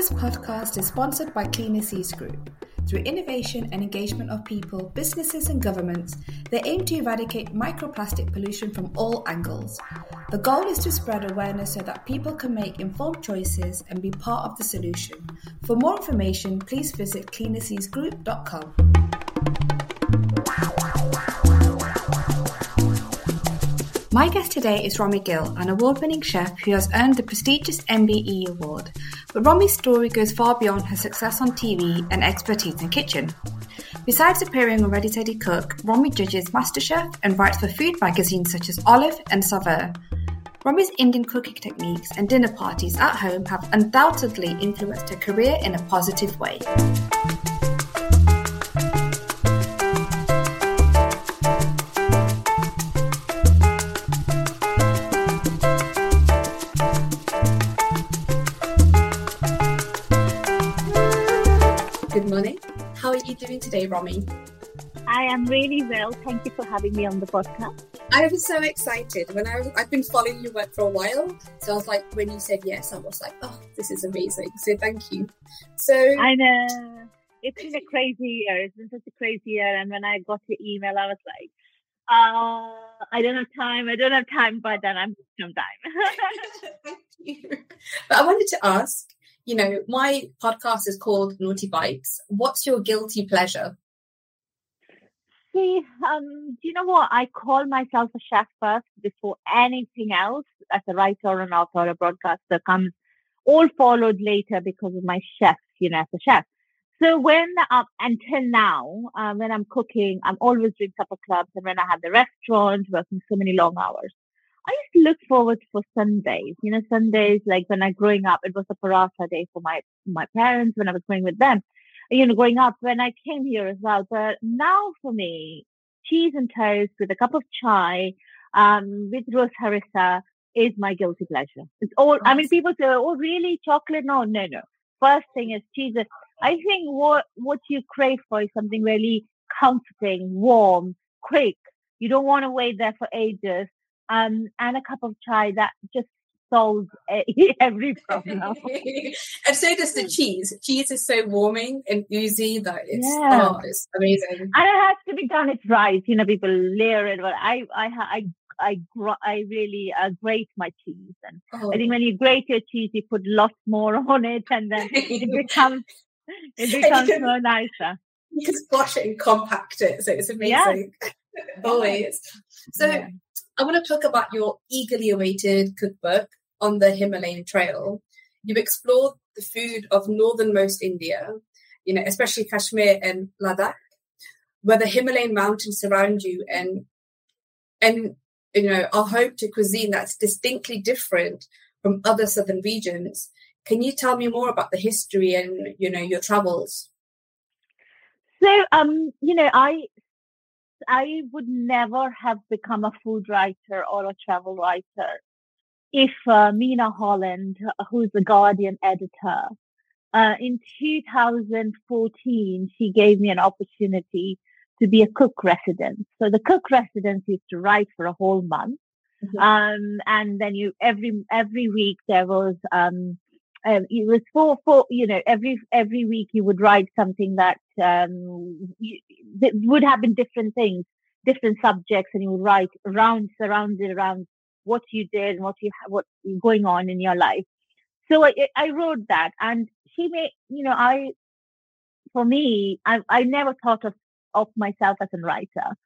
This podcast is sponsored by Cleaner Seas Group. Through innovation and engagement of people, businesses, and governments, they aim to eradicate microplastic pollution from all angles. The goal is to spread awareness so that people can make informed choices and be part of the solution. For more information, please visit cleanerseasgroup.com. My guest today is Romy Gill, an award winning chef who has earned the prestigious MBE award. But Romy's story goes far beyond her success on TV and expertise in kitchen. Besides appearing on Ready Steady Cook, Romy judges MasterChef and writes for food magazines such as Olive and Saveur. Romy's Indian cooking techniques and dinner parties at home have undoubtedly influenced her career in a positive way. You doing today, Romy? I am really well. Thank you for having me on the podcast. I was so excited when I was, I've been following your work for a while. So I was like, when you said yes, I was like, oh, this is amazing. So thank you. So I know it's been a crazy year. It's been such a crazy year. And when I got your email, I was like, uh, I don't have time. I don't have time, but then I'm some time. thank you. But I wanted to ask, you know, my podcast is called Naughty Bites. What's your guilty pleasure? See, um, do you know what? I call myself a chef first before anything else. As a writer, an author, a broadcaster comes all followed later because of my chef, you know, as a chef. So when um, until now, uh, when I'm cooking, I'm always doing supper clubs, and when I have the restaurant, working so many long hours, I used to look forward for Sundays. You know, Sundays like when I growing up, it was a paratha day for my my parents when I was going with them. You know, growing up when I came here as well. But now for me, cheese and toast with a cup of chai, um, with rose harissa is my guilty pleasure. It's all. I mean, people say, "Oh, really? Chocolate?" No, no, no. First thing is cheese. I think what what you crave for is something really comforting, warm, quick. You don't want to wait there for ages. Um, and a cup of chai that just solves every problem. and so does the cheese. Cheese is so warming and oozy that it's, yeah. oh, it's amazing. And it has to be done it's right. You know, people layer it, but I, I, I, I, I really uh, grate my cheese, and oh. I think when you grate your cheese, you put lots more on it, and then it becomes it becomes can, more nicer. You can squash it and compact it, so it's amazing. Yeah. Always. So yeah. I want to talk about your eagerly awaited cookbook on the Himalayan Trail. You've explored the food of northernmost India, you know, especially Kashmir and Ladakh, where the Himalayan mountains surround you and and you know are home to cuisine that's distinctly different from other southern regions. Can you tell me more about the history and you know your travels? So um, you know, I I would never have become a food writer or a travel writer if uh, Mina Holland, who's the Guardian editor, uh, in 2014, she gave me an opportunity to be a cook resident. So the cook residence used to write for a whole month. Mm-hmm. Um, and then you, every, every week there was, um, uh, it was for, for, you know, every, every week you would write something that, um, you, that would have been different things, different subjects, and you would write around, surrounded around what you did and what you what going on in your life. So I, I wrote that, and she made you know I for me I I never thought of of myself as a writer.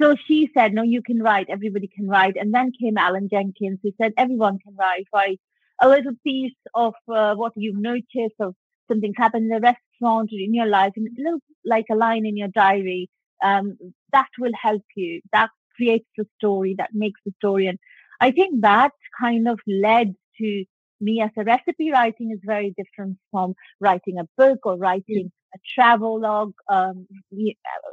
So she said, no, you can write. Everybody can write. And then came Alan Jenkins, who said, everyone can write. Write a little piece of uh, what you've noticed of something's happened in a restaurant or in your life, and a little like a line in your diary. Um, that will help you. That creates the story. That makes the story. And I think that kind of led to me as a recipe writing is very different from writing a book or writing a travel log um,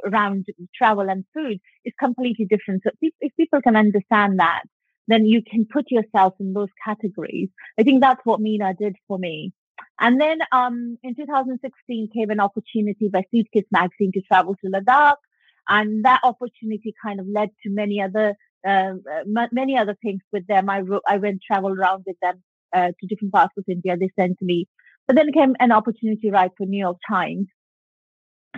around travel and food is completely different. So if people can understand that, then you can put yourself in those categories. I think that's what Mina did for me. And then um, in 2016 came an opportunity by Suitcase Magazine to travel to Ladakh. And that opportunity kind of led to many other uh, many other things with them. I wrote, I went travel around with them uh, to different parts of India. They sent me, but then came an opportunity write for New York Times.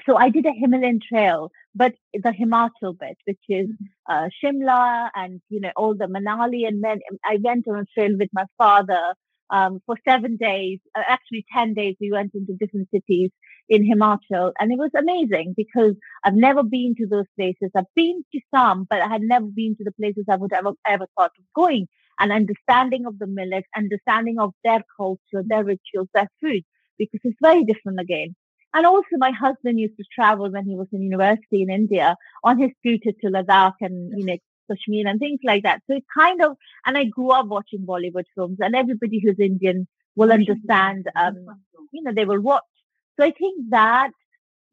So I did a Himalayan trail, but the Himachal bit, which is mm-hmm. uh, Shimla and you know all the Manali, and then I went on a trail with my father um, for seven days. Uh, actually, ten days. We went into different cities in Himachal, and it was amazing because I've never been to those places. I've been to some, but I had never been to the places I would ever ever thought of going. And understanding of the millet, understanding of their culture, their rituals, their food, because it's very different again. And also, my husband used to travel when he was in university in India on his scooter to Ladakh and you know Kashmir and things like that. So it kind of, and I grew up watching Bollywood films, and everybody who's Indian will understand. Um, you know, they will watch so I think that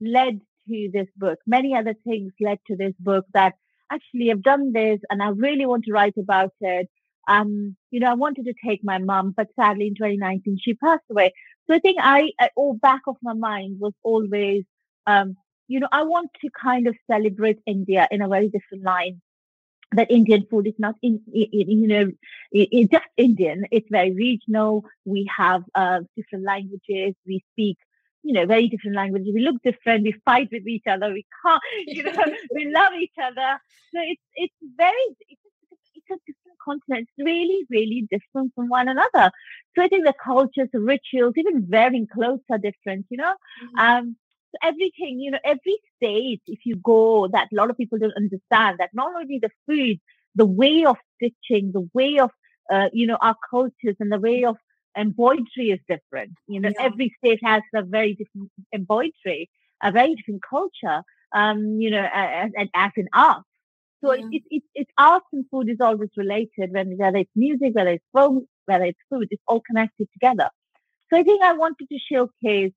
led to this book. Many other things led to this book that actually I've done this and I really want to write about it. Um, you know, I wanted to take my mom, but sadly in 2019 she passed away. So I think I, I all back of my mind was always, um, you know, I want to kind of celebrate India in a very different line. That Indian food is not in, in you know, it, just Indian. It's very regional. We have uh, different languages. We speak you know, very different languages. We look different. We fight with each other. We can't, you know, we love each other. So it's it's very it's it's a different continent. It's really really different from one another. So I think the cultures, the rituals, even wearing clothes are different. You know, mm-hmm. um, so everything. You know, every state if you go that a lot of people don't understand that not only the food, the way of stitching, the way of uh, you know our cultures and the way of embroidery is different. You know, yeah. every state has a very different embroidery, a very different culture. Um, you know, as, as in art. So yeah. it, it, it's art and food is always related. When whether it's music, whether it's film, whether it's food, it's all connected together. So I think I wanted to showcase.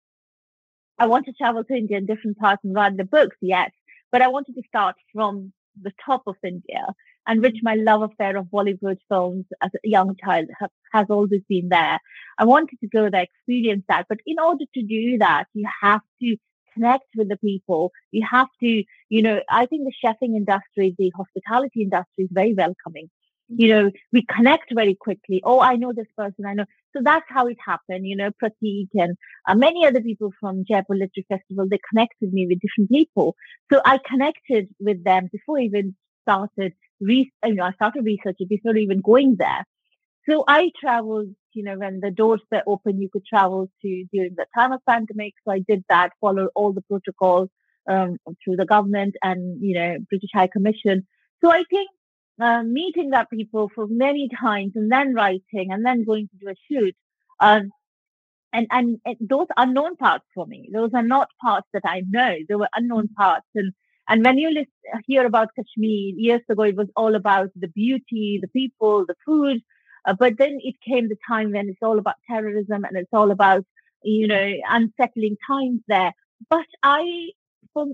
I want to travel to India in different parts and write the books, yes, but I wanted to start from the top of India and which mm-hmm. my love affair of Bollywood films as a young child have, has always been there. I wanted to go there, experience that. But in order to do that, you have to connect with the people. You have to, you know, I think the chefing industry, the hospitality industry is very welcoming. You know, we connect very quickly. Oh, I know this person. I know. So that's how it happened. You know, Pratik and uh, many other people from Jaipur Literary Festival, they connected me with different people. So I connected with them before even started re- you know, I started researching before even going there. So I traveled, you know, when the doors were open, you could travel to during the time of pandemic. So I did that, followed all the protocols um, through the government and, you know, British High Commission. So I think uh, meeting that people for many times and then writing and then going to do a shoot, um, and, and, and those unknown parts for me, those are not parts that I know. They were unknown parts. And and when you list, hear about Kashmir, years ago, it was all about the beauty, the people, the food. Uh, but then it came the time when it's all about terrorism and it's all about, you know, unsettling times there. But I for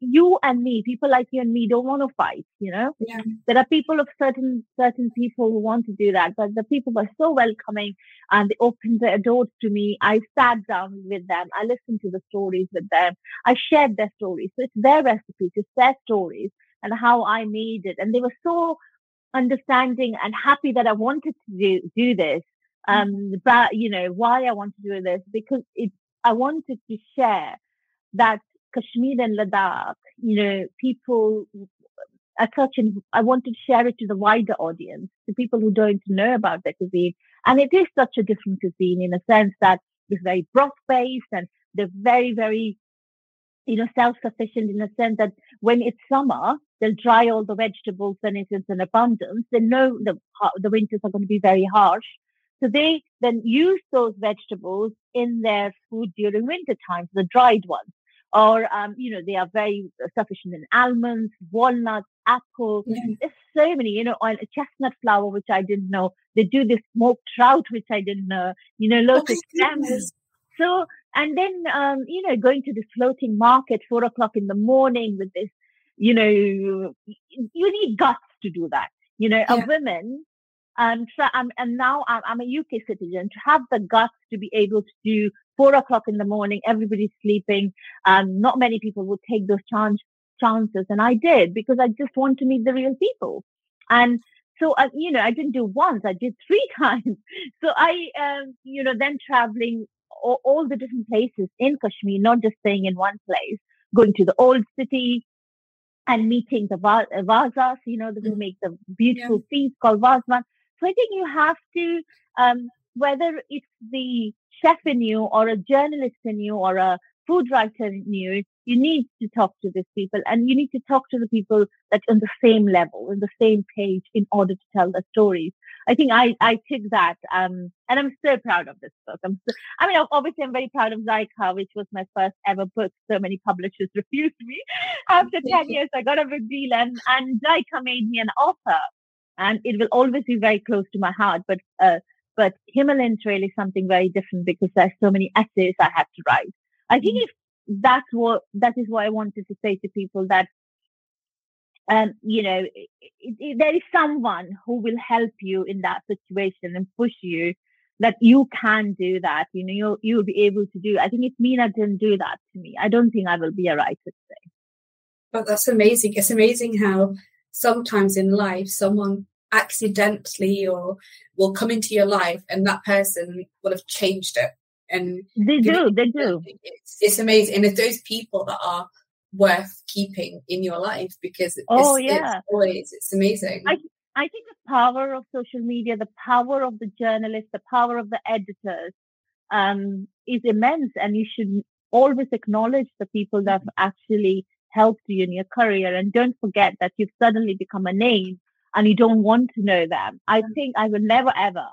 you and me, people like you and me don't want to fight, you know? Yeah. There are people of certain certain people who want to do that, but the people were so welcoming and they opened their doors to me. I sat down with them. I listened to the stories with them. I shared their stories. So it's their recipes, it's their stories and how I made it. And they were so understanding and happy that I wanted to do, do this. Mm. Um, but you know, why I want to do this because it, I wanted to share that Kashmir and Ladakh, you know, people are such an, I wanted to share it to the wider audience, to people who don't know about the cuisine. And it is such a different cuisine in a sense that it's very broth based and they're very, very you know, self-sufficient in a sense that when it's summer, they'll dry all the vegetables when it's in abundance. They know the the winters are going to be very harsh, so they then use those vegetables in their food during winter times, the dried ones. Or, um, you know, they are very sufficient in almonds, walnuts, apples. Mm-hmm. There's so many, you know, on chestnut flour, which I didn't know. They do this smoked trout, which I didn't know. You know, lots oh, of. So, and then, um, you know, going to this floating market, four o'clock in the morning with this, you know, you need guts to do that. You know, yeah. a woman um, so I'm, and now I'm, I'm, a UK citizen to have the guts to be able to do four o'clock in the morning, everybody's sleeping. Um, not many people would take those chance, chances. And I did because I just want to meet the real people. And so, uh, you know, I didn't do once, I did three times. So I, um, you know, then traveling all, all the different places in Kashmir, not just staying in one place, going to the old city, and meeting the Vazas, you know, who mm. make the beautiful yeah. feast called Vazwan. So I think you have to, um, whether it's the chef in you or a journalist in you or a food writer in you, you need to talk to these people and you need to talk to the people that's on the same level, on the same page in order to tell the stories. I think I, I took that, um, and I'm so proud of this book. I'm so, I mean, obviously I'm very proud of Zyka, which was my first ever book. So many publishers refused me. After 10 years, I got a big deal and, and Zyka made me an author and it will always be very close to my heart. But uh, but Himalayan Trail is something very different because there's so many essays I had to write. I think mm. if that's what that is what I wanted to say to people that um, you know, it, it, there is someone who will help you in that situation and push you that you can do that. You know, you you'll be able to do. I think if Mina didn't do that to me, I don't think I will be a writer today. But that's amazing. It's amazing how sometimes in life someone accidentally or will come into your life and that person will have changed it and they do they do it's, it's amazing and it's those people that are worth keeping in your life because it's, oh yeah it's always it's amazing I, I think the power of social media the power of the journalists the power of the editors um, is immense and you should always acknowledge the people that have actually helped you in your career. And don't forget that you've suddenly become a name and you don't want to know them. I think I will never ever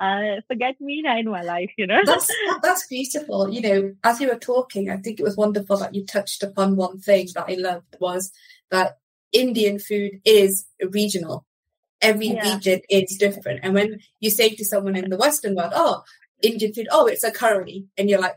uh, forget Mina in my life, you know. That's that's beautiful. You know, as you were talking, I think it was wonderful that you touched upon one thing that I loved was that Indian food is regional. Every yeah. region is different. And when you say to someone in the Western world, oh, Indian food, oh, it's a curry, and you're like,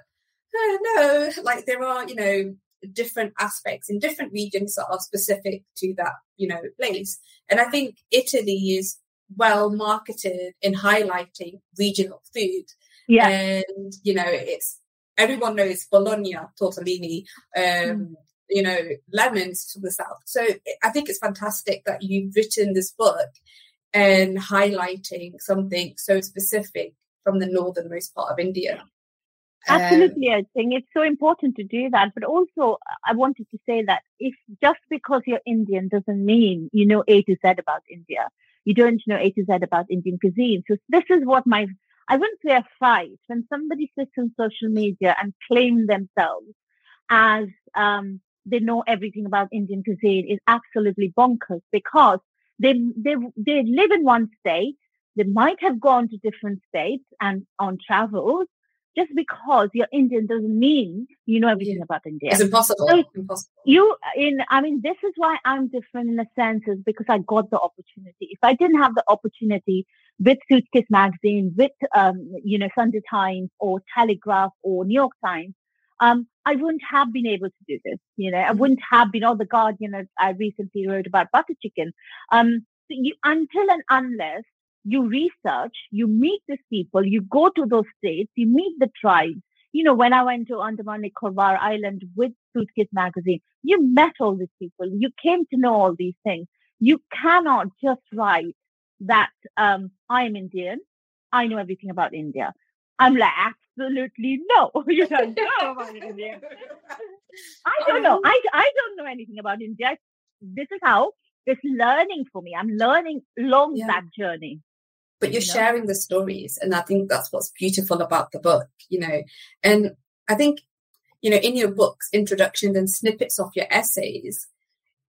oh, no, like there are, you know, different aspects in different regions that are specific to that, you know, place. And I think Italy is well marketed in highlighting regional food. Yeah. And, you know, it's everyone knows Bologna, tortellini, um, mm. you know, lemons from the south. So I think it's fantastic that you've written this book and highlighting something so specific from the northernmost part of India. Absolutely, um, I think it's so important to do that. But also, I wanted to say that if just because you're Indian doesn't mean you know A to Z about India. You don't know A to Z about Indian cuisine. So this is what my I wouldn't say a fight when somebody sits on social media and claim themselves as um, they know everything about Indian cuisine is absolutely bonkers because they they they live in one state. They might have gone to different states and on travels just because you're Indian doesn't mean you know everything yeah. about India. It's impossible. So impossible. You in I mean this is why I'm different in a sense is because I got the opportunity. If I didn't have the opportunity with Suitcase Magazine, with um, you know Sunday Times or Telegraph or New York Times, um, I wouldn't have been able to do this. You know, I mm-hmm. wouldn't have been. Or the Guardian, I recently wrote about butter chicken. Um, so you, until and unless you research, you meet these people, you go to those states, you meet the tribes. You know, when I went to Andaman Nicobar Island with Suitcase Magazine, you met all these people. You came to know all these things. You cannot just write that um, I am Indian. I know everything about India. I'm like, absolutely no. You don't know about India. I don't know. I, I don't know anything about India. This is how it's learning for me. I'm learning along yeah. that journey but you're you know? sharing the stories and i think that's what's beautiful about the book you know and i think you know, in your books, introductions and snippets of your essays,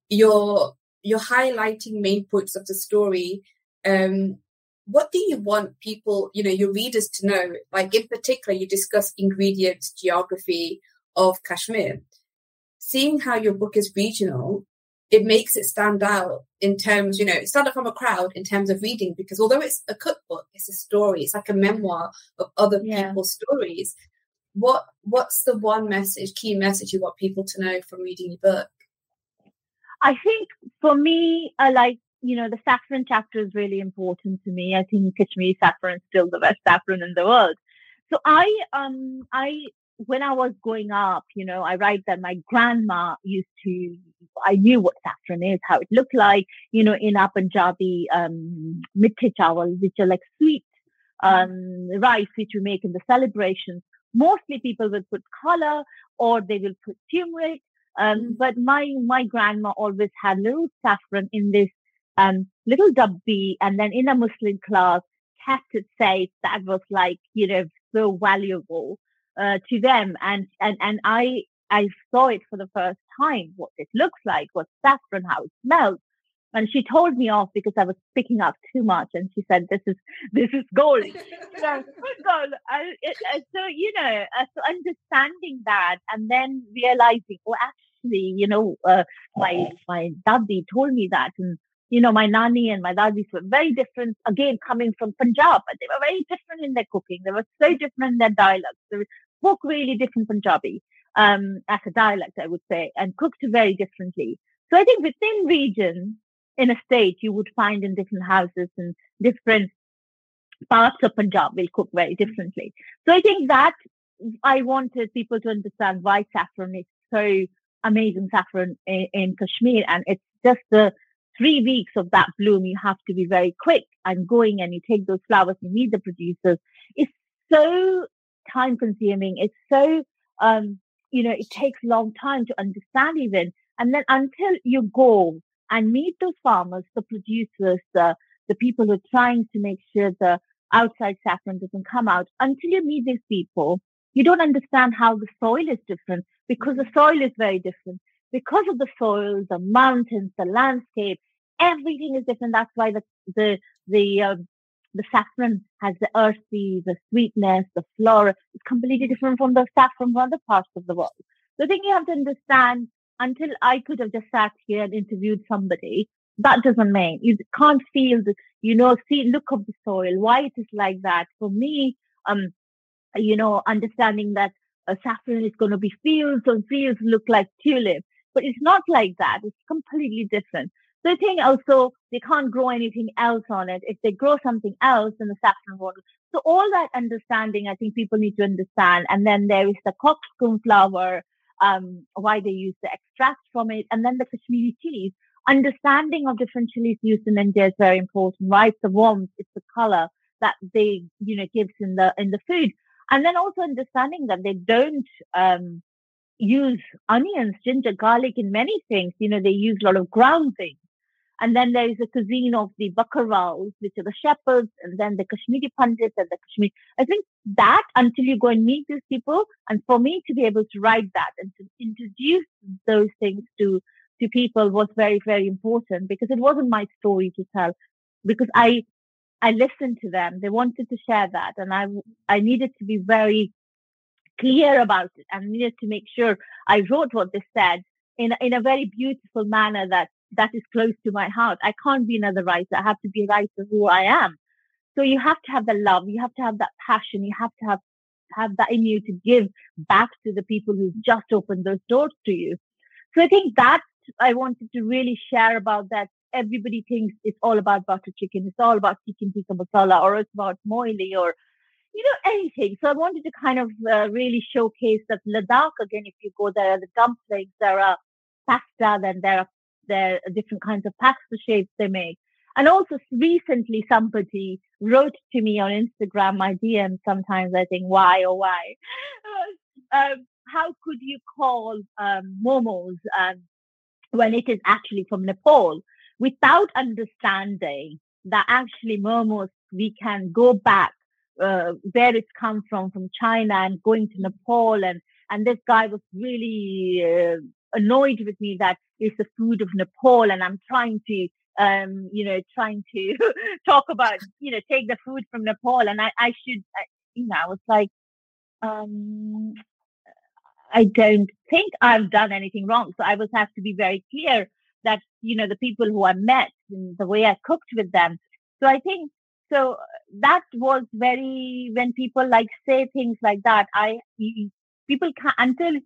you're you're highlighting main points of the story. Um, what do you want people, you know, your readers to know? Like in particular, you discuss ingredients, geography of Kashmir. Seeing how your book is regional, it makes it stand out in terms, you know, stand out from a crowd in terms of reading because although it's a cookbook, it's a story, it's like a memoir of other yeah. people's stories. What what's the one message, key message you want people to know from reading your book? I think for me, I like you know the saffron chapter is really important to me. I think Kashmiri saffron is still the best saffron in the world. So I um I when I was growing up, you know, I write that my grandma used to, I knew what saffron is, how it looked like, you know, in our Punjabi, um, mitte chawal, which are like sweet, um, rice, which we make in the celebrations. Mostly people will put color or they will put turmeric. Um, mm. but my, my grandma always had little saffron in this, um, little dubbi and then in a Muslim class kept it safe. That was like, you know, so valuable uh, to them and and and i i saw it for the first time what it looks like what saffron how it smells and she told me off because I was picking up too much, and she said, "This is this is gold." so. I, it, so you know, uh, so understanding that, and then realizing, oh, actually, you know, uh, my my daddy told me that, and you know, my nanny and my dadis were very different. Again, coming from Punjab, but they were very different in their cooking. They were so different in their dialects. They spoke really different Punjabi um, as a dialect, I would say, and cooked very differently. So I think within region, in a state, you would find in different houses and different parts of Punjab will cook very differently. So I think that I wanted people to understand why saffron is so amazing saffron in, in Kashmir. And it's just the three weeks of that bloom. You have to be very quick and going and you take those flowers, you meet the producers. It's so time consuming. It's so, um, you know, it takes long time to understand even. And then until you go and meet those farmers, the producers, the, the people who are trying to make sure the outside saffron doesn't come out, until you meet these people, you don't understand how the soil is different because the soil is very different. Because of the soil, the mountains, the landscape, everything is different. That's why the the the uh, the saffron has the earthy, the sweetness, the flora. It's completely different from the saffron from other parts of the world. The thing you have to understand until I could have just sat here and interviewed somebody, that doesn't mean you can't feel the, you know, see, look of the soil, why it is like that. For me, um, you know, understanding that a saffron is going to be fields and fields look like tulips, but it's not like that. It's completely different. So I think also they can't grow anything else on it. If they grow something else, then the saffron won't. So all that understanding, I think people need to understand. And then there is the cockscomb flower, um, why they use the extract from it, and then the Kashmiri chilies. Understanding of different chilies used in India is very important, right? The warmth, it's the color that they, you know, gives in the in the food, and then also understanding that they don't um, use onions, ginger, garlic in many things. You know, they use a lot of ground things. And then there is a cuisine of the Bakarwals, which are the shepherds, and then the Kashmiri Pandits and the Kashmiri. I think that until you go and meet these people, and for me to be able to write that and to introduce those things to to people was very very important because it wasn't my story to tell because I I listened to them. They wanted to share that, and I I needed to be very clear about it and needed to make sure I wrote what they said in in a very beautiful manner that that is close to my heart. I can't be another writer. I have to be a writer who I am. So you have to have the love. You have to have that passion. You have to have have that in you to give back to the people who've just opened those doors to you. So I think that I wanted to really share about that. Everybody thinks it's all about butter chicken. It's all about chicken tikka masala or it's about moili or, you know, anything. So I wanted to kind of uh, really showcase that Ladakh, again, if you go there, the dumplings, there are pasta, then there are their different kinds of pasta shapes they make. And also recently somebody wrote to me on Instagram, my DM sometimes I think, why or oh, why? Um, how could you call um, momos um, when it is actually from Nepal without understanding that actually momos, we can go back uh, where it's come from, from China and going to Nepal and and this guy was really uh, annoyed with me that it's the food of Nepal, and I'm trying to um, you know, trying to talk about, you know, take the food from Nepal. And I, I should, I, you know, I was like, um, I don't think I've done anything wrong. So I was have to be very clear that, you know, the people who I met and the way I cooked with them. So I think, so that was very, when people like say things like that, I, people can't, until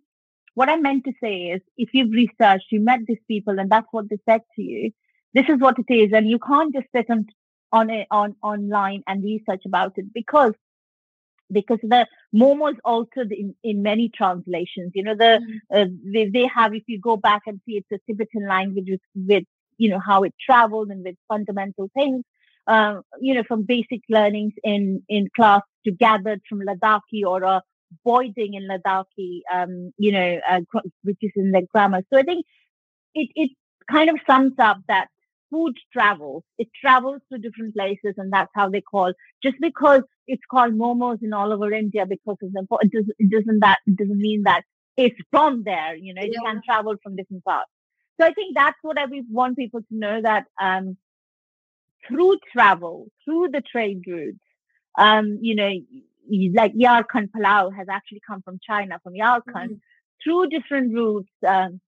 what I meant to say is if you've researched, you met these people and that's what they said to you, this is what it is. And you can't just sit on, on it, on, online and research about it because because the momo is altered in, in many translations. You know, the mm. uh, they, they have if you go back and see it's a Tibetan language with, with you know how it traveled and with fundamental things. Um, you know, from basic learnings in in class to gathered from Ladakhi or a Boyding in Ladakhi, um, you know, uh, which is in the grammar. So I think it it kind of sums up that food travels. It travels to different places, and that's how they call. Just because it's called momos in all over India because of them, it doesn't, it doesn't that it doesn't mean that it's from there. You know, it yeah. can travel from different parts. So I think that's what I want people to know that um, through travel, through the trade routes, um, you know, like Yarkand Palau has actually come from China, from Yarkand, mm-hmm. through different routes. Um,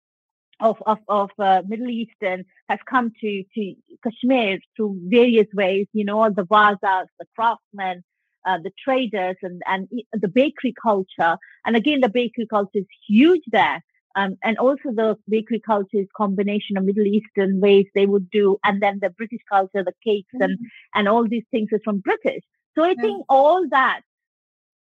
of of, of uh, Middle Eastern has come to to Kashmir through various ways. You know, the wazas, the craftsmen, uh, the traders, and and the bakery culture. And again, the bakery culture is huge there. Um, and also the bakery culture is combination of Middle Eastern ways they would do, and then the British culture, the cakes mm-hmm. and and all these things is from British. So I think all that,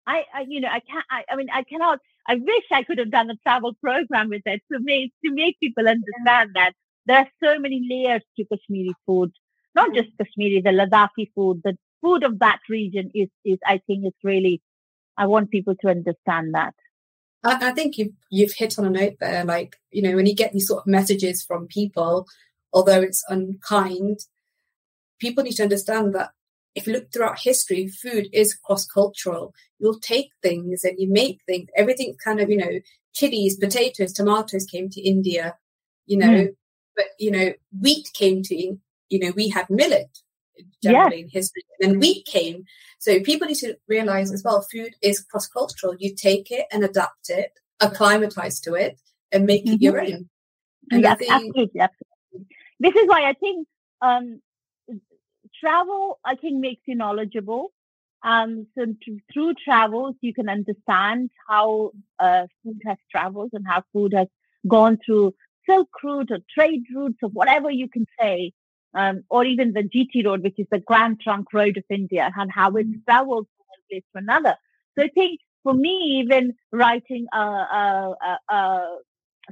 I, I you know I can't I, I mean I cannot I wish I could have done a travel program with it to make to make people understand that there are so many layers to Kashmiri food, not just Kashmiri, the Ladakhi food, the food of that region is is I think it's really I want people to understand that. I, I think you've you've hit on a note there. Like you know, when you get these sort of messages from people, although it's unkind, people need to understand that if you look throughout history, food is cross cultural. You'll take things and you make things. Everything kind of, you know, chilies, potatoes, tomatoes came to India, you know, mm. but, you know, wheat came to, you know, we had millet generally in history. And then wheat came. So people need to realize as well, food is cross cultural. You take it and adapt it, acclimatize to it, and make mm-hmm. it your own. And yes, think, absolutely, absolutely. This is why I think um, travel, I think, makes you knowledgeable. Um, so t- through travels, you can understand how uh, food has traveled and how food has gone through Silk Route or trade routes or whatever you can say, um, or even the GT Road, which is the Grand Trunk Road of India, and how it mm-hmm. travels from one place to another. So I think for me, even writing uh, uh, uh, uh,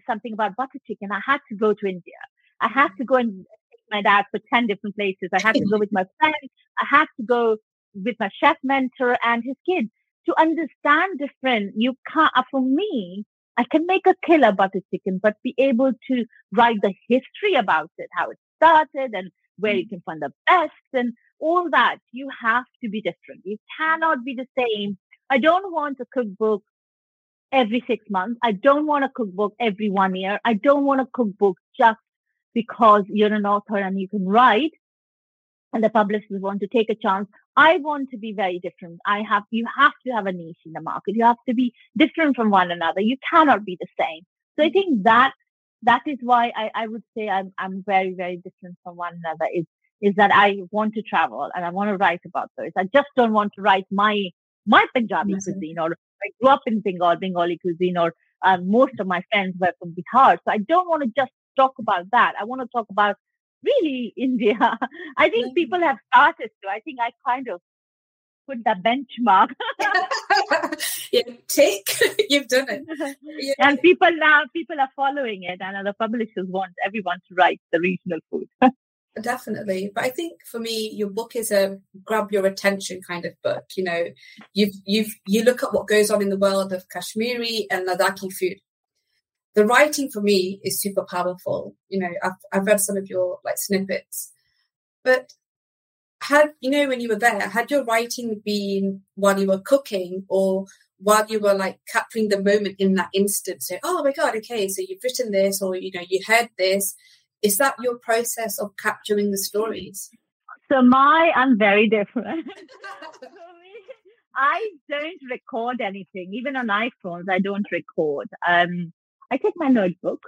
something about butter chicken, I had to go to India. I had to go and my dad for 10 different places. I had to go with my friends. I had to go with my chef mentor and his kids to understand different. You can't, uh, for me, I can make a killer butter chicken, but be able to write the history about it, how it started and where you mm. can find the best and all that. You have to be different. You cannot be the same. I don't want a cookbook every six months. I don't want a cookbook every one year. I don't want a cookbook just because you're an author and you can write and the publishers want to take a chance. I want to be very different. I have, you have to have a niche in the market. You have to be different from one another. You cannot be the same. So I think that, that is why I, I would say I'm, I'm very, very different from one another is, is that I want to travel and I want to write about those. I just don't want to write my, my Punjabi mm-hmm. cuisine or I grew up in Bengal, Bengali cuisine or um, most of my friends were from Bihar. So I don't want to just talk about that. I want to talk about really India. I think mm-hmm. people have started to. I think I kind of put the benchmark. yeah, tick, you've done it. Yeah. And people now, people are following it, and the publishers want everyone to write the regional food. Definitely, but I think for me, your book is a grab your attention kind of book. You know, you've you've you look at what goes on in the world of Kashmiri and Ladakhi food, the writing for me is super powerful. You know, I've, I've read some of your like snippets, but had, you know, when you were there, had your writing been while you were cooking or while you were like capturing the moment in that instant, say, "Oh my god, okay, so you've written this, or you know, you heard this." Is that your process of capturing the stories? So my, I'm very different. I don't record anything, even on iPhones. I don't record. Um, I take my notebook.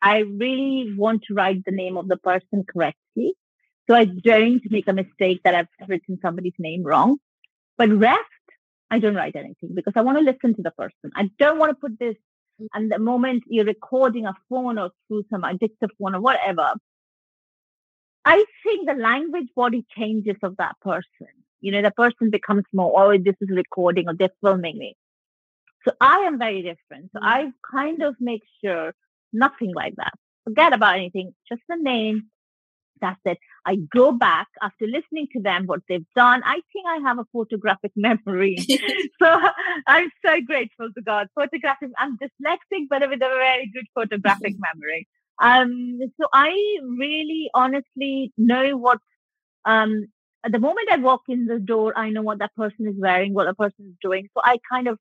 I really want to write the name of the person correctly. So I don't make a mistake that I've written somebody's name wrong. But rest, I don't write anything because I want to listen to the person. I don't want to put this mm. and the moment you're recording a phone or through some addictive phone or whatever, I think the language body changes of that person. You know, the person becomes more, oh, this is recording or they're filming me. So I am very different. So I kind of make sure nothing like that. Forget about anything, just the name. That's it. I go back after listening to them, what they've done. I think I have a photographic memory. so I'm so grateful to God. Photographic, I'm dyslexic, but with a very good photographic memory. Um, so I really honestly know what, um, at the moment I walk in the door, I know what that person is wearing, what the person is doing. So I kind of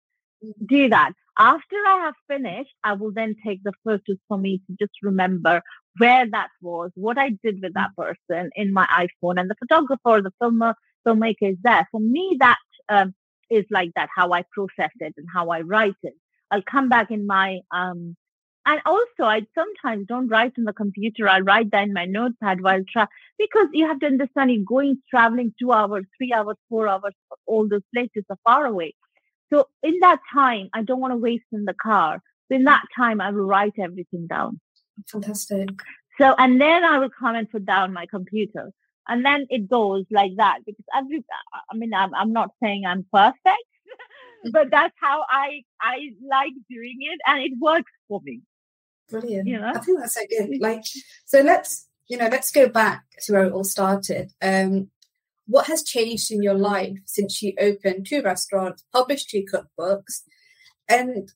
do that. After I have finished, I will then take the photos for me to just remember where that was, what I did with that person in my iPhone, and the photographer, the filmer, filmmaker is there. For me, that um, is like that, how I process it and how I write it. I'll come back in my um, and also I sometimes don't write on the computer. I'll write that in my notepad while tra- because you have to understand you're going traveling two hours, three hours, four hours, all those places are far away. So in that time, I don't want to waste in the car. So in that time, I will write everything down. Fantastic. So, and then I will come and put down my computer. And then it goes like that because every, I mean, I'm, I'm not saying I'm perfect, but that's how I, I like doing it and it works for me. Brilliant. You know? I think that's so good. Like, so let's, you know, let's go back to where it all started. Um, what has changed in your life since you opened two restaurants, published two cookbooks, and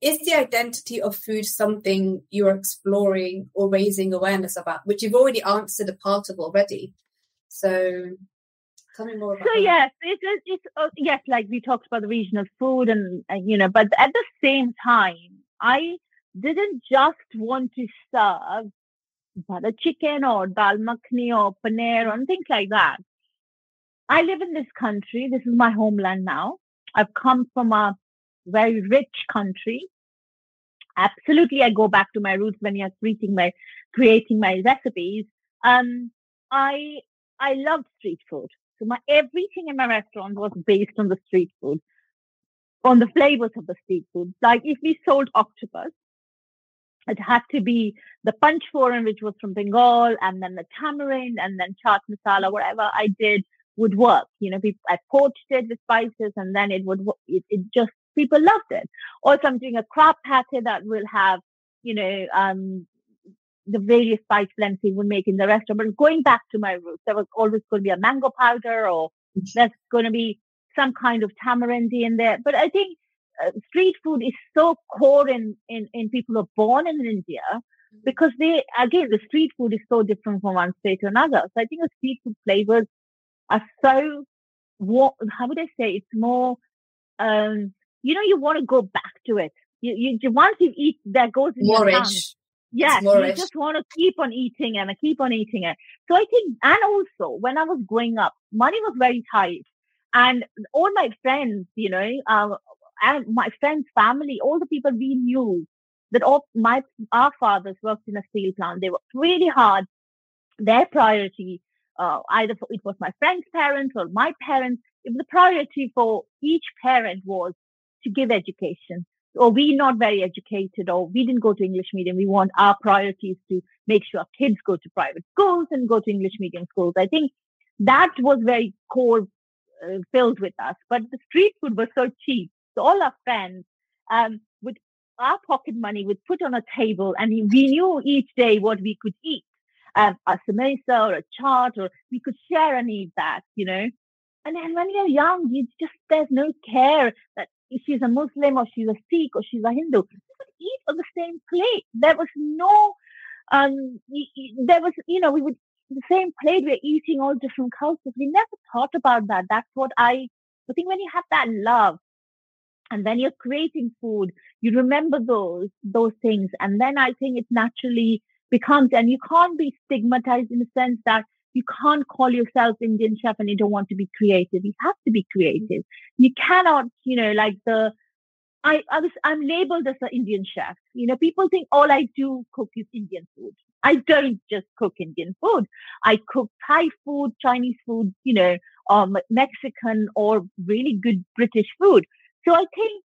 is the identity of food something you're exploring or raising awareness about, which you've already answered a part of already? So tell me more about so that. yes it's, it's uh, yes like we talked about the regional food and, and you know but at the same time i didn't just want to serve butter chicken or dal makhni or paneer or things like that. I live in this country. This is my homeland now. I've come from a very rich country. Absolutely, I go back to my roots when you're creating my creating my recipes. Um, I I love street food. So my everything in my restaurant was based on the street food, on the flavors of the street food. Like if we sold octopus, it had to be the panch phoron, which was from Bengal, and then the tamarind, and then chaat masala, whatever I did would work. You know, I poached it with spices, and then it would, it, it just, people loved it. Also, I'm doing a crab patty that will have, you know, um, the various spice blends we would make in the restaurant. But going back to my roots, there was always going to be a mango powder, or there's going to be some kind of tamarind in there. But I think uh, street food is so core in, in, in people who are born in India mm-hmm. because they, again, the street food is so different from one state to another. So I think the street food flavors are so, what, how would I say? It's more, um, you know, you want to go back to it. You, you, once you eat, that goes in your rich. Yeah, you just want to keep on eating and keep on eating it. So I think, and also when I was growing up, money was very tight. And all my friends, you know, uh, and my friends' family, all the people we knew that all my our fathers worked in a steel plant. They worked really hard. Their priority, uh, either for, it was my friend's parents or my parents, was the priority for each parent was to give education. Or we not very educated, or we didn't go to English medium. We want our priorities to make sure kids go to private schools and go to English medium schools. I think that was very core uh, filled with us. But the street food was so cheap all our friends, um, with our pocket money, would put on a table, and we knew each day what we could eat, um, a samosa or a chaat, or we could share and eat that, you know. And then when you're young, you just there's no care that if she's a Muslim or she's a Sikh or she's a Hindu, you would eat on the same plate. There was no, um, there was, you know, we would the same plate. We're eating all different cultures. We never thought about that. That's what I, I think when you have that love and then you're creating food you remember those those things and then i think it naturally becomes and you can't be stigmatized in the sense that you can't call yourself indian chef and you don't want to be creative you have to be creative you cannot you know like the I, I was I'm labeled as an Indian chef. You know, people think all I do cook is Indian food. I don't just cook Indian food. I cook Thai food, Chinese food, you know, um, Mexican or really good British food. So I think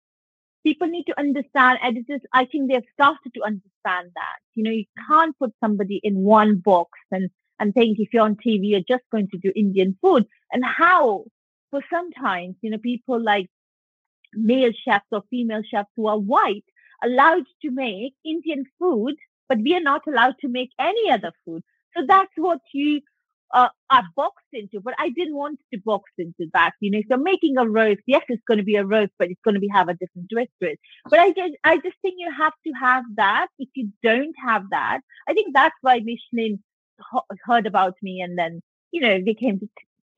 people need to understand editors i think they've started to understand that. You know you can't put somebody in one box and and think if you're on tv you're just going to do indian food. And how? For sometimes you know people like male chefs or female chefs who are white allowed to make indian food but we are not allowed to make any other food. So that's what you uh, are boxed into, but I didn't want to box into that. You know, so making a roast, yes, it's going to be a roast, but it's going to be have a different twist to it. But I just, I just think you have to have that. If you don't have that, I think that's why Michelin heard about me, and then you know they came to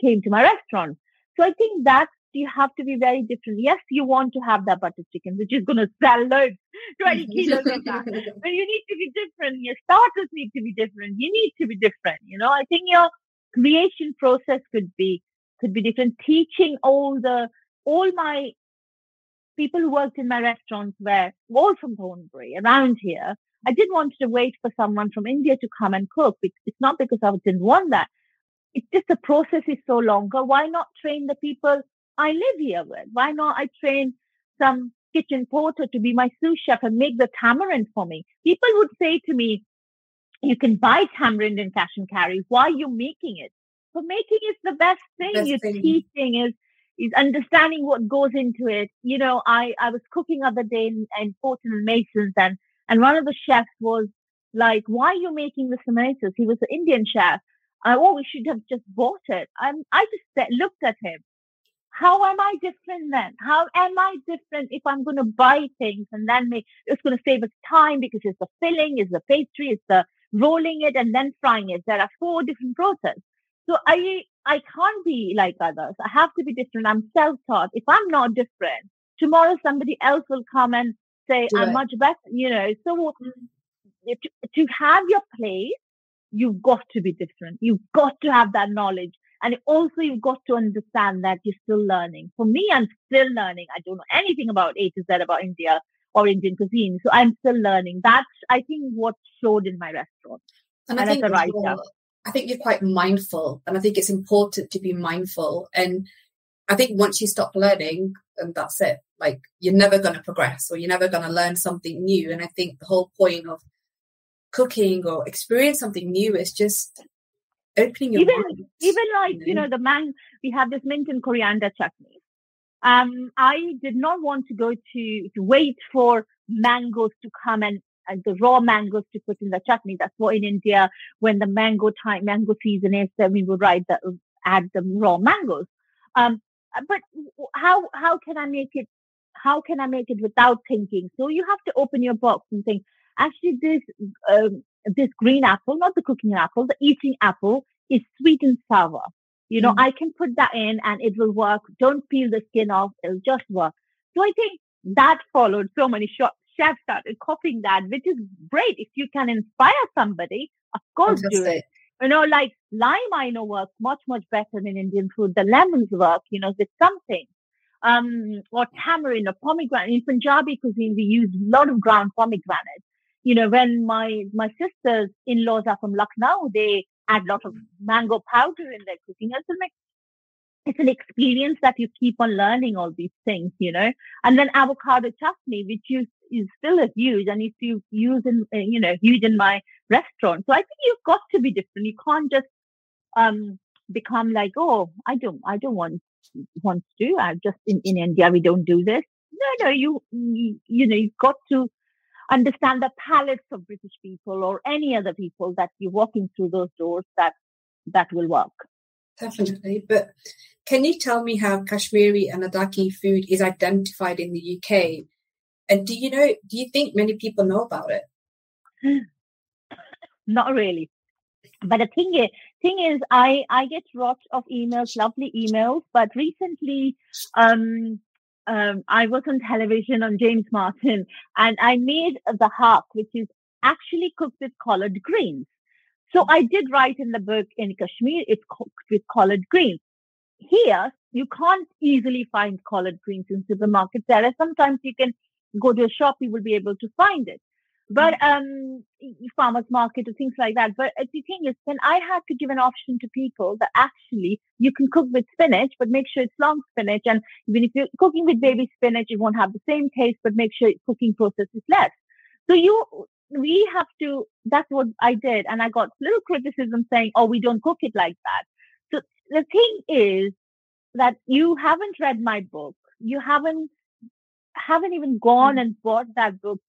came to my restaurant. So I think that's you have to be very different. Yes, you want to have that butter chicken, which is going to sell loads, 20 kilos of that. But you need to be different. Your starters need to be different. You need to be different. You know, I think your creation process could be, could be different. Teaching all the, all my people who worked in my restaurants were all from Thornbury around here. I didn't want to wait for someone from India to come and cook. It's not because I didn't want that. It's just the process is so longer. Why not train the people I live here with? Why not I train some kitchen porter to be my sous chef and make the tamarind for me? People would say to me, you can buy tamarind in cash and carry. Why are you making it? For making is the best thing. Best You're thing. teaching is is understanding what goes into it. You know, I, I was cooking other day in, in Fortnum and Masons and, and one of the chefs was like, why are you making the tomatoes? He was an Indian chef. I, oh, we should have just bought it. And I just looked at him how am I different then? How am I different if I'm going to buy things and then make, it's going to save us time because it's the filling, it's the pastry, it's the rolling it and then frying it. There are four different processes. So I, I can't be like others. I have to be different. I'm self-taught. If I'm not different, tomorrow somebody else will come and say, Do I'm it. much better, you know. So to, to have your place, you've got to be different. You've got to have that knowledge. And also, you've got to understand that you're still learning. For me, I'm still learning. I don't know anything about A to Z about India or Indian cuisine. So I'm still learning. That's, I think, what showed in my restaurant. And, and I think as a writer. I think you're quite mindful. And I think it's important to be mindful. And I think once you stop learning, and that's it. Like you're never going to progress or you're never going to learn something new. And I think the whole point of cooking or experience something new is just opening your even, mind. Even like, you know, the man, we have this mint and coriander chutney. Um, I did not want to go to, to wait for mangoes to come and uh, the raw mangoes to put in the chutney. That's what in India, when the mango time, mango season is, then we would write the, add the raw mangoes. Um, but how, how can I make it, how can I make it without thinking? So you have to open your box and think, actually this, um, this green apple, not the cooking apple, the eating apple is sweet and sour. You know, mm. I can put that in and it will work. Don't peel the skin off. It'll just work. So I think that followed so many chefs started copying that, which is great. If you can inspire somebody, of course do it. You know, like lime, I know works much, much better than Indian food. The lemons work, you know, with something. Um, or tamarind or pomegranate. In Punjabi cuisine, we use a lot of ground pomegranate you know, when my my sisters in-laws are from Lucknow, they add a lot of mango powder in their cooking. It's an, it's an experience that you keep on learning all these things, you know. And then avocado chutney, which you is still a huge, and if you use in, uh, you know, huge in my restaurant. So I think you've got to be different. You can't just um become like, oh, I don't, I don't want want to. I just in in India we don't do this. No, no, you you, you know, you've got to understand the palates of British people or any other people that you're walking through those doors that that will work. Definitely. But can you tell me how Kashmiri and Ladakhi food is identified in the UK? And do you know do you think many people know about it? Not really. But the thing is, thing is, I I get lots of emails, lovely emails. But recently, um, um, I was on television on James Martin, and I made the haq, which is actually cooked with collard greens. So I did write in the book in Kashmir, it's cooked with collard greens. Here, you can't easily find collard greens in supermarkets. There are sometimes you can go to a shop, you will be able to find it. But um, farmers market or things like that. But uh, the thing is, when I had to give an option to people that actually you can cook with spinach, but make sure it's long spinach. And even if you're cooking with baby spinach, it won't have the same taste, but make sure cooking process is less. So you, we have to, that's what I did. And I got little criticism saying, oh, we don't cook it like that. So the thing is that you haven't read my book. You haven't, haven't even gone mm. and bought that book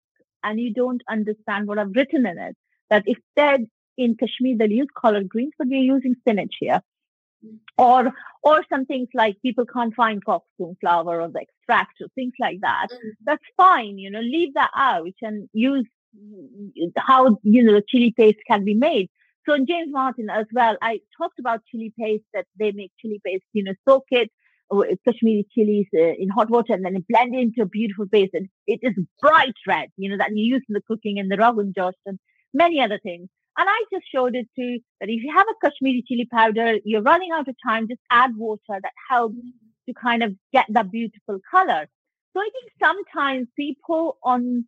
and you don't understand what I've written in it. That if they're in Kashmir, they'll use collard greens, but we're using spinach here. Or or some things like people can't find cockscomb flower or the extract or things like that. Mm. That's fine, you know, leave that out and use how you know the chili paste can be made. So in James Martin as well, I talked about chili paste that they make chili paste, you know, soak it, Kashmiri chilies uh, in hot water and then blend it into a beautiful paste. And it is bright red, you know, that you use in the cooking and the Rogan Josh and many other things. And I just showed it to that if you have a Kashmiri chili powder, you're running out of time, just add water that helps to kind of get that beautiful color. So I think sometimes people on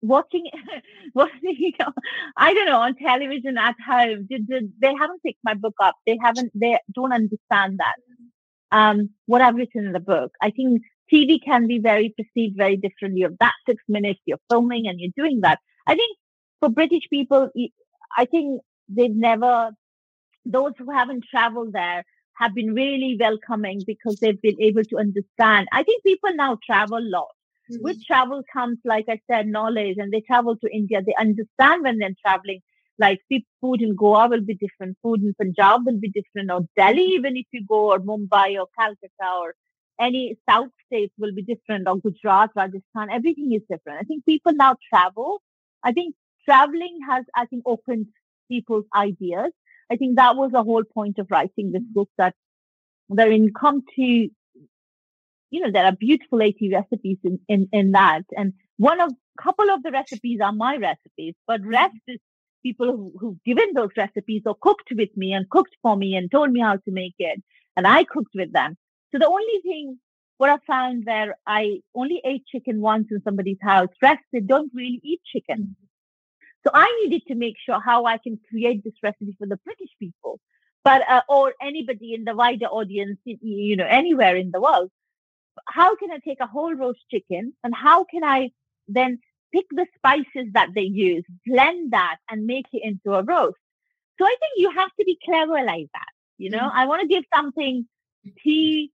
watching, watching, you know, I don't know, on television at home, they haven't picked my book up. They haven't, they don't understand that um, what I've written in the book. I think TV can be very perceived very differently. Of that six minutes, you're filming and you're doing that. I think for British people, I think they've never, those who haven't traveled there have been really welcoming because they've been able to understand. I think people now travel a lot. Mm-hmm. With travel comes, like I said, knowledge, and they travel to India. They understand when they're traveling like food in Goa will be different, food in Punjab will be different, or Delhi, even if you go, or Mumbai, or Calcutta, or any South states will be different, or Gujarat, Rajasthan, everything is different. I think people now travel. I think traveling has, I think, opened people's ideas. I think that was the whole point of writing this book that when you come to, you know, there are beautiful 80 recipes in, in, in that. And one of, couple of the recipes are my recipes, but rest is people who, who've given those recipes or cooked with me and cooked for me and told me how to make it. And I cooked with them. So the only thing what I found where I only ate chicken once in somebody's house, rest they don't really eat chicken. Mm-hmm. So I needed to make sure how I can create this recipe for the British people, but uh, or anybody in the wider audience, you know, anywhere in the world. How can I take a whole roast chicken and how can I then pick the spices that they use, blend that, and make it into a roast. So I think you have to be clever like that. You know, mm-hmm. I want to give something to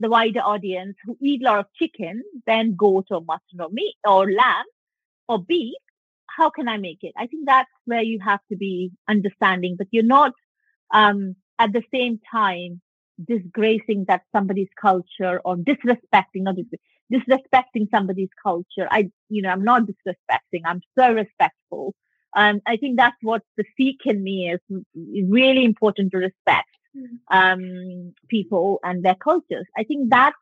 the wider audience who eat a lot of chicken, then goat or mutton or meat or lamb or beef. How can I make it? I think that's where you have to be understanding, but you're not um, at the same time disgracing that somebody's culture or disrespecting, not disrespecting somebody's culture. I, you know, I'm not disrespecting. I'm so respectful. Um, I think that's what the Sikh in me is really important to respect mm. um, people and their cultures. I think that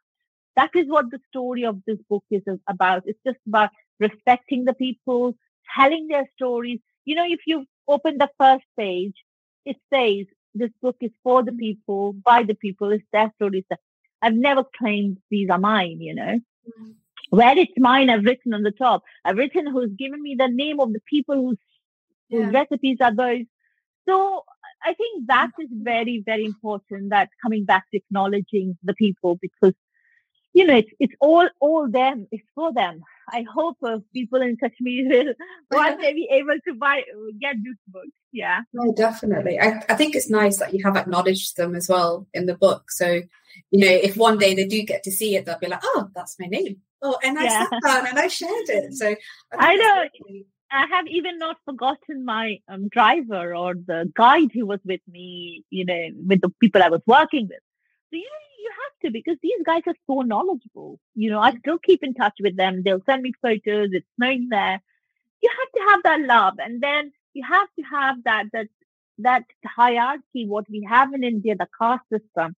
that is what the story of this book is about. It's just about respecting the people, telling their stories. You know, if you open the first page, it says this book is for the mm. people, by the people, it's their stories. I've never claimed these are mine, you know. Where it's mine, I've written on the top. I've written who's given me the name of the people whose, yeah. whose recipes are those. So I think that is mm-hmm. very, very important that coming back to acknowledging the people because, you know, it's, it's all, all them. It's for them. I hope uh, people in Kashmir will one day be able to buy, get this book. Yeah. No, definitely. I, I think it's nice that you have acknowledged them as well in the book. So you know, if one day they do get to see it, they'll be like, oh, that's my name. Oh, and I yeah. sat down and I shared it. So I, I know. Really... I have even not forgotten my um, driver or the guide who was with me, you know, with the people I was working with. So, you know, you have to because these guys are so knowledgeable. You know, I mm. still keep in touch with them. They'll send me photos. It's snowing there. You have to have that love. And then you have to have that, that, that hierarchy, what we have in India, the caste system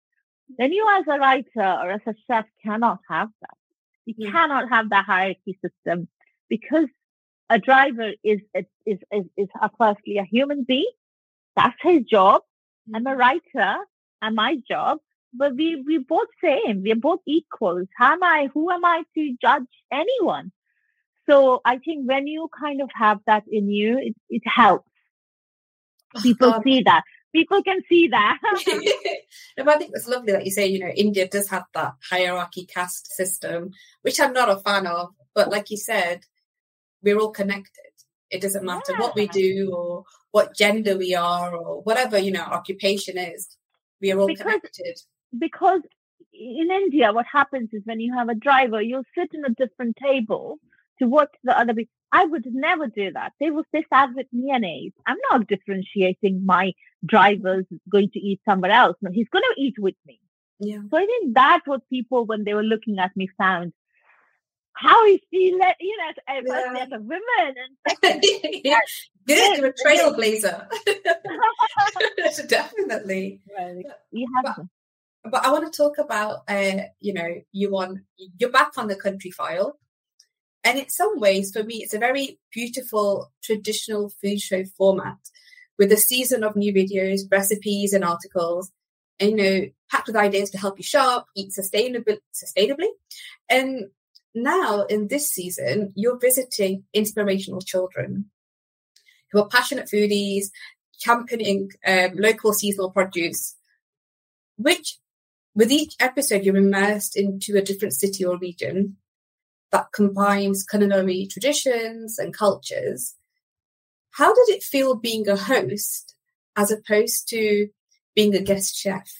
then you as a writer or as a chef cannot have that. You cannot have that hierarchy system because a driver is is is is, firstly a human being. That's his job. I'm a mm. writer, and my job. But we we both same. We're both equals. How am I? Who am I to judge anyone? So I think when you kind of have that in you, it, it helps. People oh, see that. People can see that. no, I think it's lovely that you say, you know, India does have that hierarchy caste system, which I'm not a fan of. But like you said, we're all connected. It doesn't matter yeah. what we do or what gender we are or whatever, you know, occupation is. We are all because, connected. Because in India, what happens is when you have a driver, you'll sit in a different table to what the other people. I would never do that. They will say me mayonnaise. I'm not differentiating my drivers going to eat somewhere else. No, he's going to eat with me. Yeah. So I think that's what people, when they were looking at me, found how is she let you know eh, as, yeah. as a woman and yeah. Good, you're a trailblazer. Definitely. You have but, but, I want to talk about uh, you know, you on you're back on the Countryfile. And in some ways, for me, it's a very beautiful traditional food show format with a season of new videos, recipes, and articles, and you know, packed with ideas to help you shop, eat sustainably, sustainably. And now in this season, you're visiting inspirational children who are passionate foodies, championing um, local seasonal produce, which with each episode, you're immersed into a different city or region that combines culinary traditions and cultures. How did it feel being a host as opposed to being a guest chef?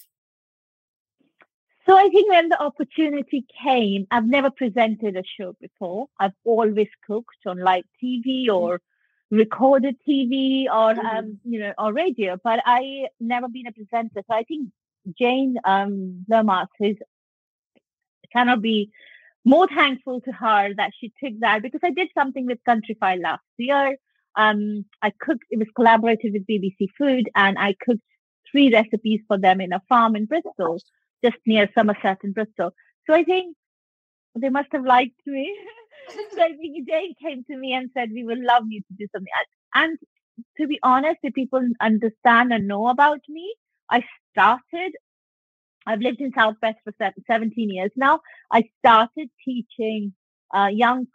So I think when the opportunity came, I've never presented a show before. I've always cooked on live TV or recorded TV or mm-hmm. um, you know or radio, but I never been a presenter. So I think Jane um, Lomas is cannot be more thankful to her that she took that because I did something with Countryfile last year. Um, I cooked, it was collaborated with BBC Food and I cooked three recipes for them in a farm in Bristol, just near Somerset in Bristol. So I think they must have liked me. so I think Jane came to me and said, we would love you to do something. And to be honest, if people understand and know about me, I started I've lived in Southwest for 17 years now. I started teaching uh, young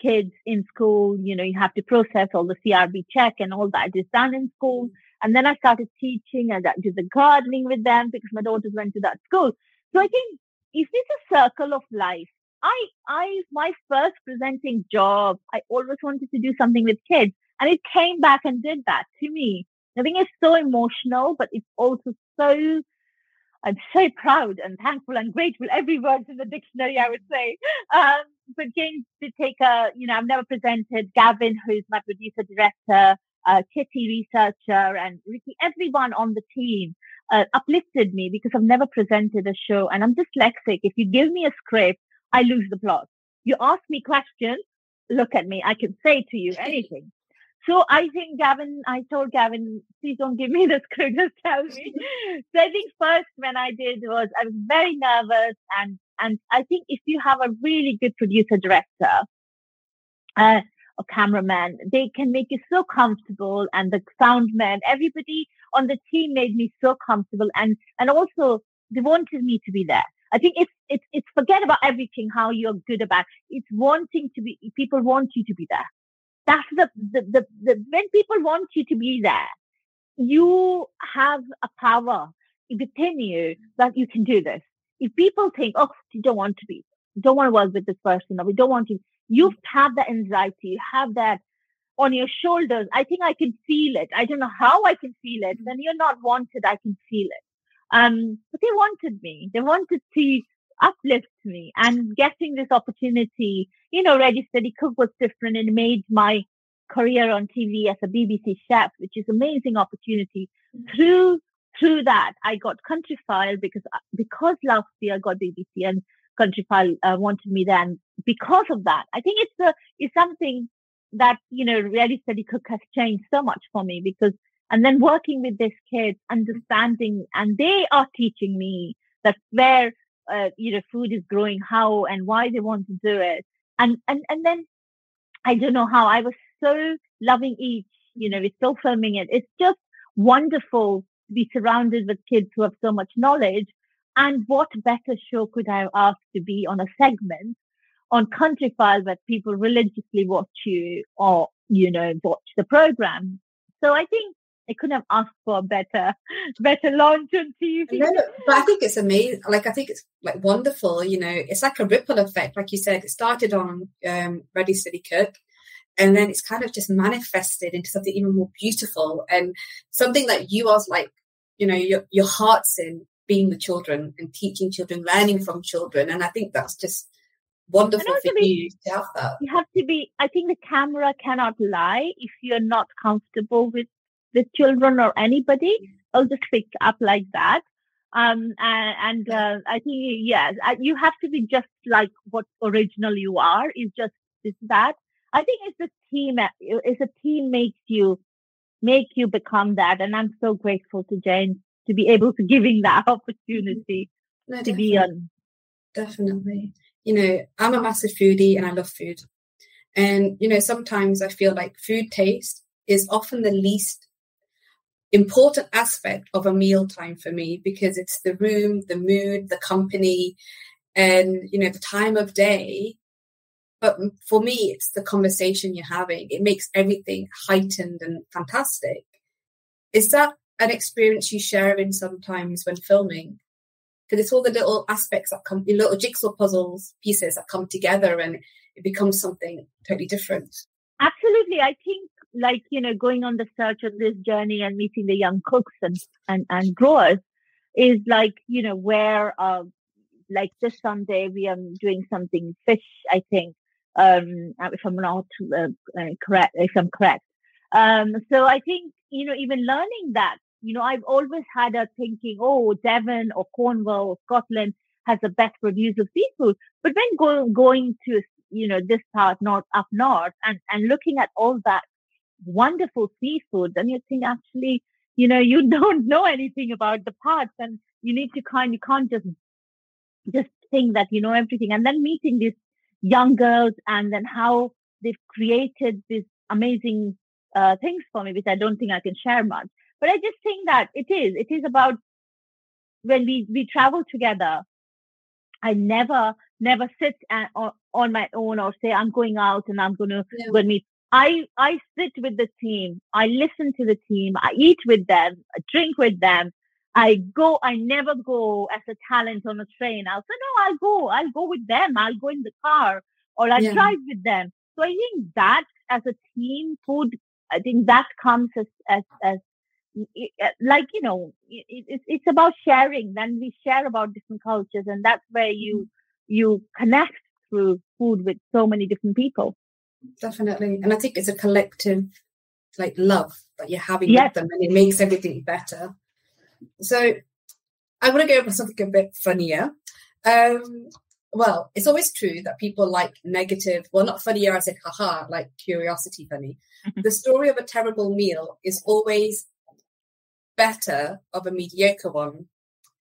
kids in school. You know, you have to process all the CRB check and all that is done in school. And then I started teaching and I did the gardening with them because my daughters went to that school. So I think if it's a circle of life, I, I, my first presenting job, I always wanted to do something with kids and it came back and did that to me. I think it's so emotional, but it's also so I'm so proud and thankful and grateful. Every word's in the dictionary, I would say. Um, but James did take a, you know, I've never presented Gavin, who's my producer director, uh, Kitty researcher, and Ricky, everyone on the team uh, uplifted me because I've never presented a show and I'm dyslexic. If you give me a script, I lose the plot. You ask me questions, look at me, I can say to you anything. So I think Gavin, I told Gavin, please don't give me the script, just tell me. so I think first when I did was I was very nervous and and I think if you have a really good producer director, uh, a cameraman, they can make you so comfortable and the sound man, everybody on the team made me so comfortable and and also they wanted me to be there. I think it's it's it's forget about everything how you're good about. It's wanting to be people want you to be there that's the, the, the, the, when people want you to be there, you have a power within you that you can do this. If people think, oh, you don't want to be, don't want to work with this person, or we don't want to, you have that anxiety, you have that on your shoulders. I think I can feel it. I don't know how I can feel it. When you're not wanted, I can feel it. Um, but they wanted me. They wanted to uplift me and getting this opportunity, you know, Ready Steady Cook was different and made my career on TV as a BBC chef, which is amazing opportunity. Mm-hmm. Through through that, I got Countryfile because because last year I got BBC and Countryfile uh, wanted me then. Because of that, I think it's a it's something that you know Ready Steady Cook has changed so much for me because and then working with these kids, understanding, and they are teaching me that where uh, you know food is growing, how and why they want to do it, and and and then I don't know how I was so loving each. You know, we're still filming it. It's just wonderful to be surrounded with kids who have so much knowledge. And what better show could I ask to be on a segment on Countryfile where people religiously watch you or, you know, watch the program. So I think I couldn't have asked for a better, better launch on TV. No, but I think it's amazing. Like I think it's like wonderful. You know, it's like a ripple effect. Like you said, it started on um, Ready Steady Cook, and then it's kind of just manifested into something even more beautiful and something that you are like, you know, your your heart's in being with children and teaching children, learning from children, and I think that's just wonderful for you to have that. You have to be. I think the camera cannot lie if you're not comfortable with with children or anybody. I'll just pick up like that. Um, and, and uh, I think yes, uh, you have to be just like what original you are. Is just is that. I think it's a team. Uh, it's a team makes you make you become that, and I'm so grateful to Jane to be able to giving that opportunity no, to be on. Definitely you know, I'm a massive foodie and I love food. And, you know, sometimes I feel like food taste is often the least important aspect of a meal time for me because it's the room, the mood, the company, and, you know, the time of day. But for me, it's the conversation you're having. It makes everything heightened and fantastic. Is that an experience you share in sometimes when filming? because it's all the little aspects that come, little jigsaw puzzles pieces that come together and it becomes something totally different. Absolutely. I think like, you know, going on the search on this journey and meeting the young cooks and, and, and growers is like, you know, where, uh, like this Sunday we are doing something fish, I think, um, if I'm not uh, uh, correct, if I'm correct. Um, so I think, you know, even learning that you know, I've always had a thinking, oh, Devon or Cornwall or Scotland has the best reviews of seafood. But when go, going to, you know, this part, north, up north, and, and looking at all that wonderful seafood, then you think actually, you know, you don't know anything about the parts and you need to kind, you can't just, just think that you know everything. And then meeting these young girls and then how they've created these amazing uh, things for me, which I don't think I can share much. But I just think that it is. It is about when we we travel together. I never never sit at, on, on my own or say I'm going out and I'm going to yeah. go meet. I I sit with the team. I listen to the team. I eat with them. I drink with them. I go. I never go as a talent on a train. I'll say no. I'll go. I'll go with them. I'll go in the car or I'll yeah. drive with them. So I think that as a team, food. I think that comes as as as uh, like you know it, it's about sharing then we share about different cultures and that's where you mm-hmm. you connect through food with so many different people definitely and i think it's a collective like love that you're having yes. with them and it makes everything better so i want to go over something a bit funnier um well it's always true that people like negative well not funnier as in haha like curiosity funny mm-hmm. the story of a terrible meal is always better of a mediocre one.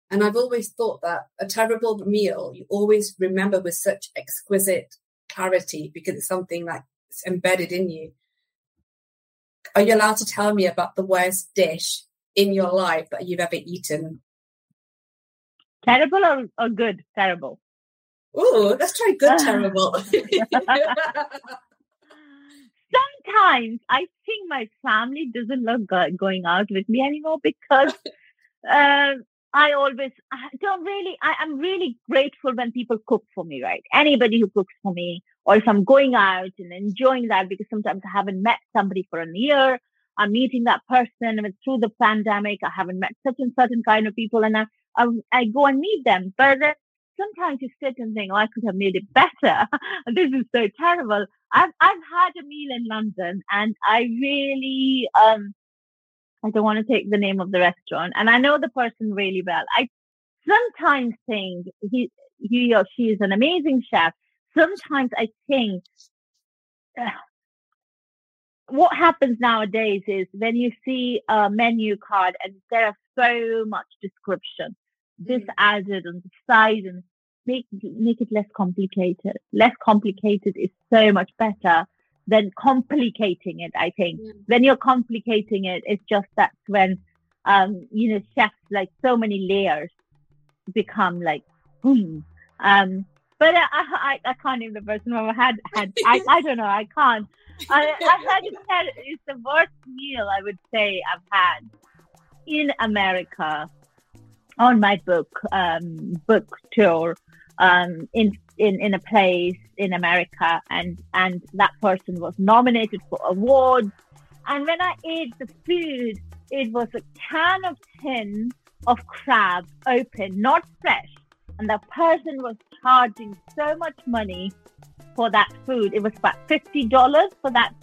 And I've always thought that a terrible meal you always remember with such exquisite clarity because it's something that's embedded in you. Are you allowed to tell me about the worst dish in your life that you've ever eaten? Terrible or, or good? Terrible. Oh, let's try good terrible. sometimes I think my family doesn't love going out with me anymore because uh, I always I don't really. I, am really grateful when people cook for me, right? Anybody who cooks for me, or if I'm going out and enjoying that, because sometimes I haven't met somebody for a year. I'm meeting that person, and through the pandemic, I haven't met such and certain kind of people, and I I, I go and meet them. But sometimes you sit and think, oh, I could have made it better. this is so terrible. I've I've had a meal in London and I really um I don't want to take the name of the restaurant and I know the person really well. I sometimes think he he or she is an amazing chef. Sometimes I think uh, what happens nowadays is when you see a menu card and there are so much description, this mm. added on the side and make make it less complicated. Less complicated is so much better than complicating it. I think yeah. when you're complicating it, it's just that's when um, you know chefs like so many layers become like hmm. Um, but I, I, I can't even the person. Who had had I, I don't know. I can't. I, I had it's the worst meal I would say I've had in America on my book um, book tour um, in in in a place in America, and and that person was nominated for awards. And when I ate the food, it was a can of tin of crab open, not fresh, and the person was charging so much money for that food. It was about fifty dollars for that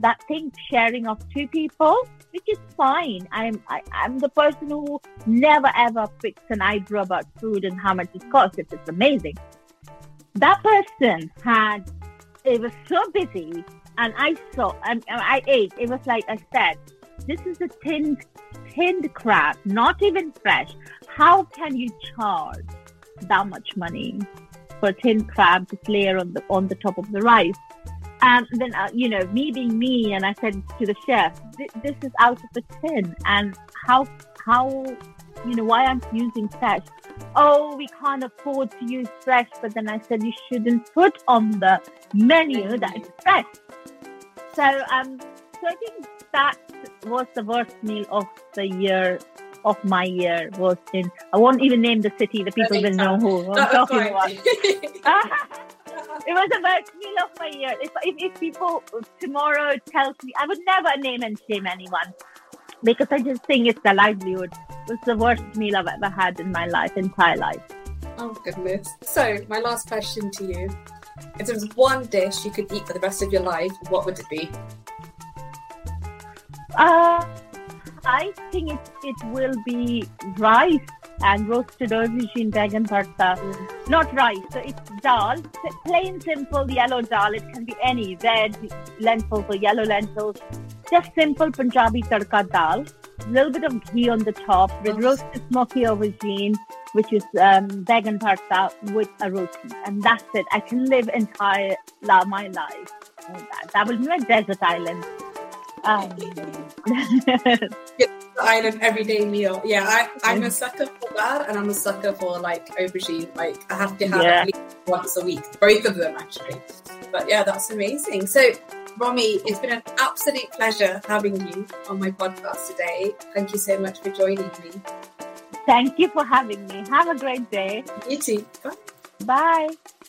that thing sharing of two people, which is fine. I'm I, am i am the person who never ever picks an eyebrow about food and how much it costs. It's amazing, that person had it was so busy, and I saw and I ate. It was like I said, this is a tinned tinned crab, not even fresh. How can you charge that much money for a tinned crab to layer on the on the top of the rice? And then, uh, you know, me being me, and I said to the chef, "This is out of the tin, and how how you know why aren't you using fresh?" Oh, we can't afford to use fresh. But then I said you shouldn't put on the menu that it's fresh. So um, so I think that was the worst meal of the year of my year was in I won't even name the city, the people will know who I'm talking about. it was the worst meal of my year. If, if, if people tomorrow tells me, I would never name and shame anyone because I just think it's the livelihood. It was the worst meal I've ever had in my life, entire life. Oh goodness! So my last question to you: If there was one dish you could eat for the rest of your life, what would it be? Uh, I think it it will be rice and roasted aubergine baigan bharta. Not rice, so it's dal, plain simple yellow dal. It can be any red lentils or yellow lentils. Just simple Punjabi tadka dal. A little bit of ghee on the top with roasted smoky aubergine, which is um, baigan bharta with a roti, and that's it. I can live entire my life. That. that will be my desert island. Um, island everyday meal. Yeah, I, I'm a sucker for that, and I'm a sucker for like aubergine. Like I have to have yeah. at least once a week, both of them actually. But yeah, that's amazing. So, Romy, it's been an absolute pleasure having you on my podcast today. Thank you so much for joining me. Thank you for having me. Have a great day. You too. Bye. Bye.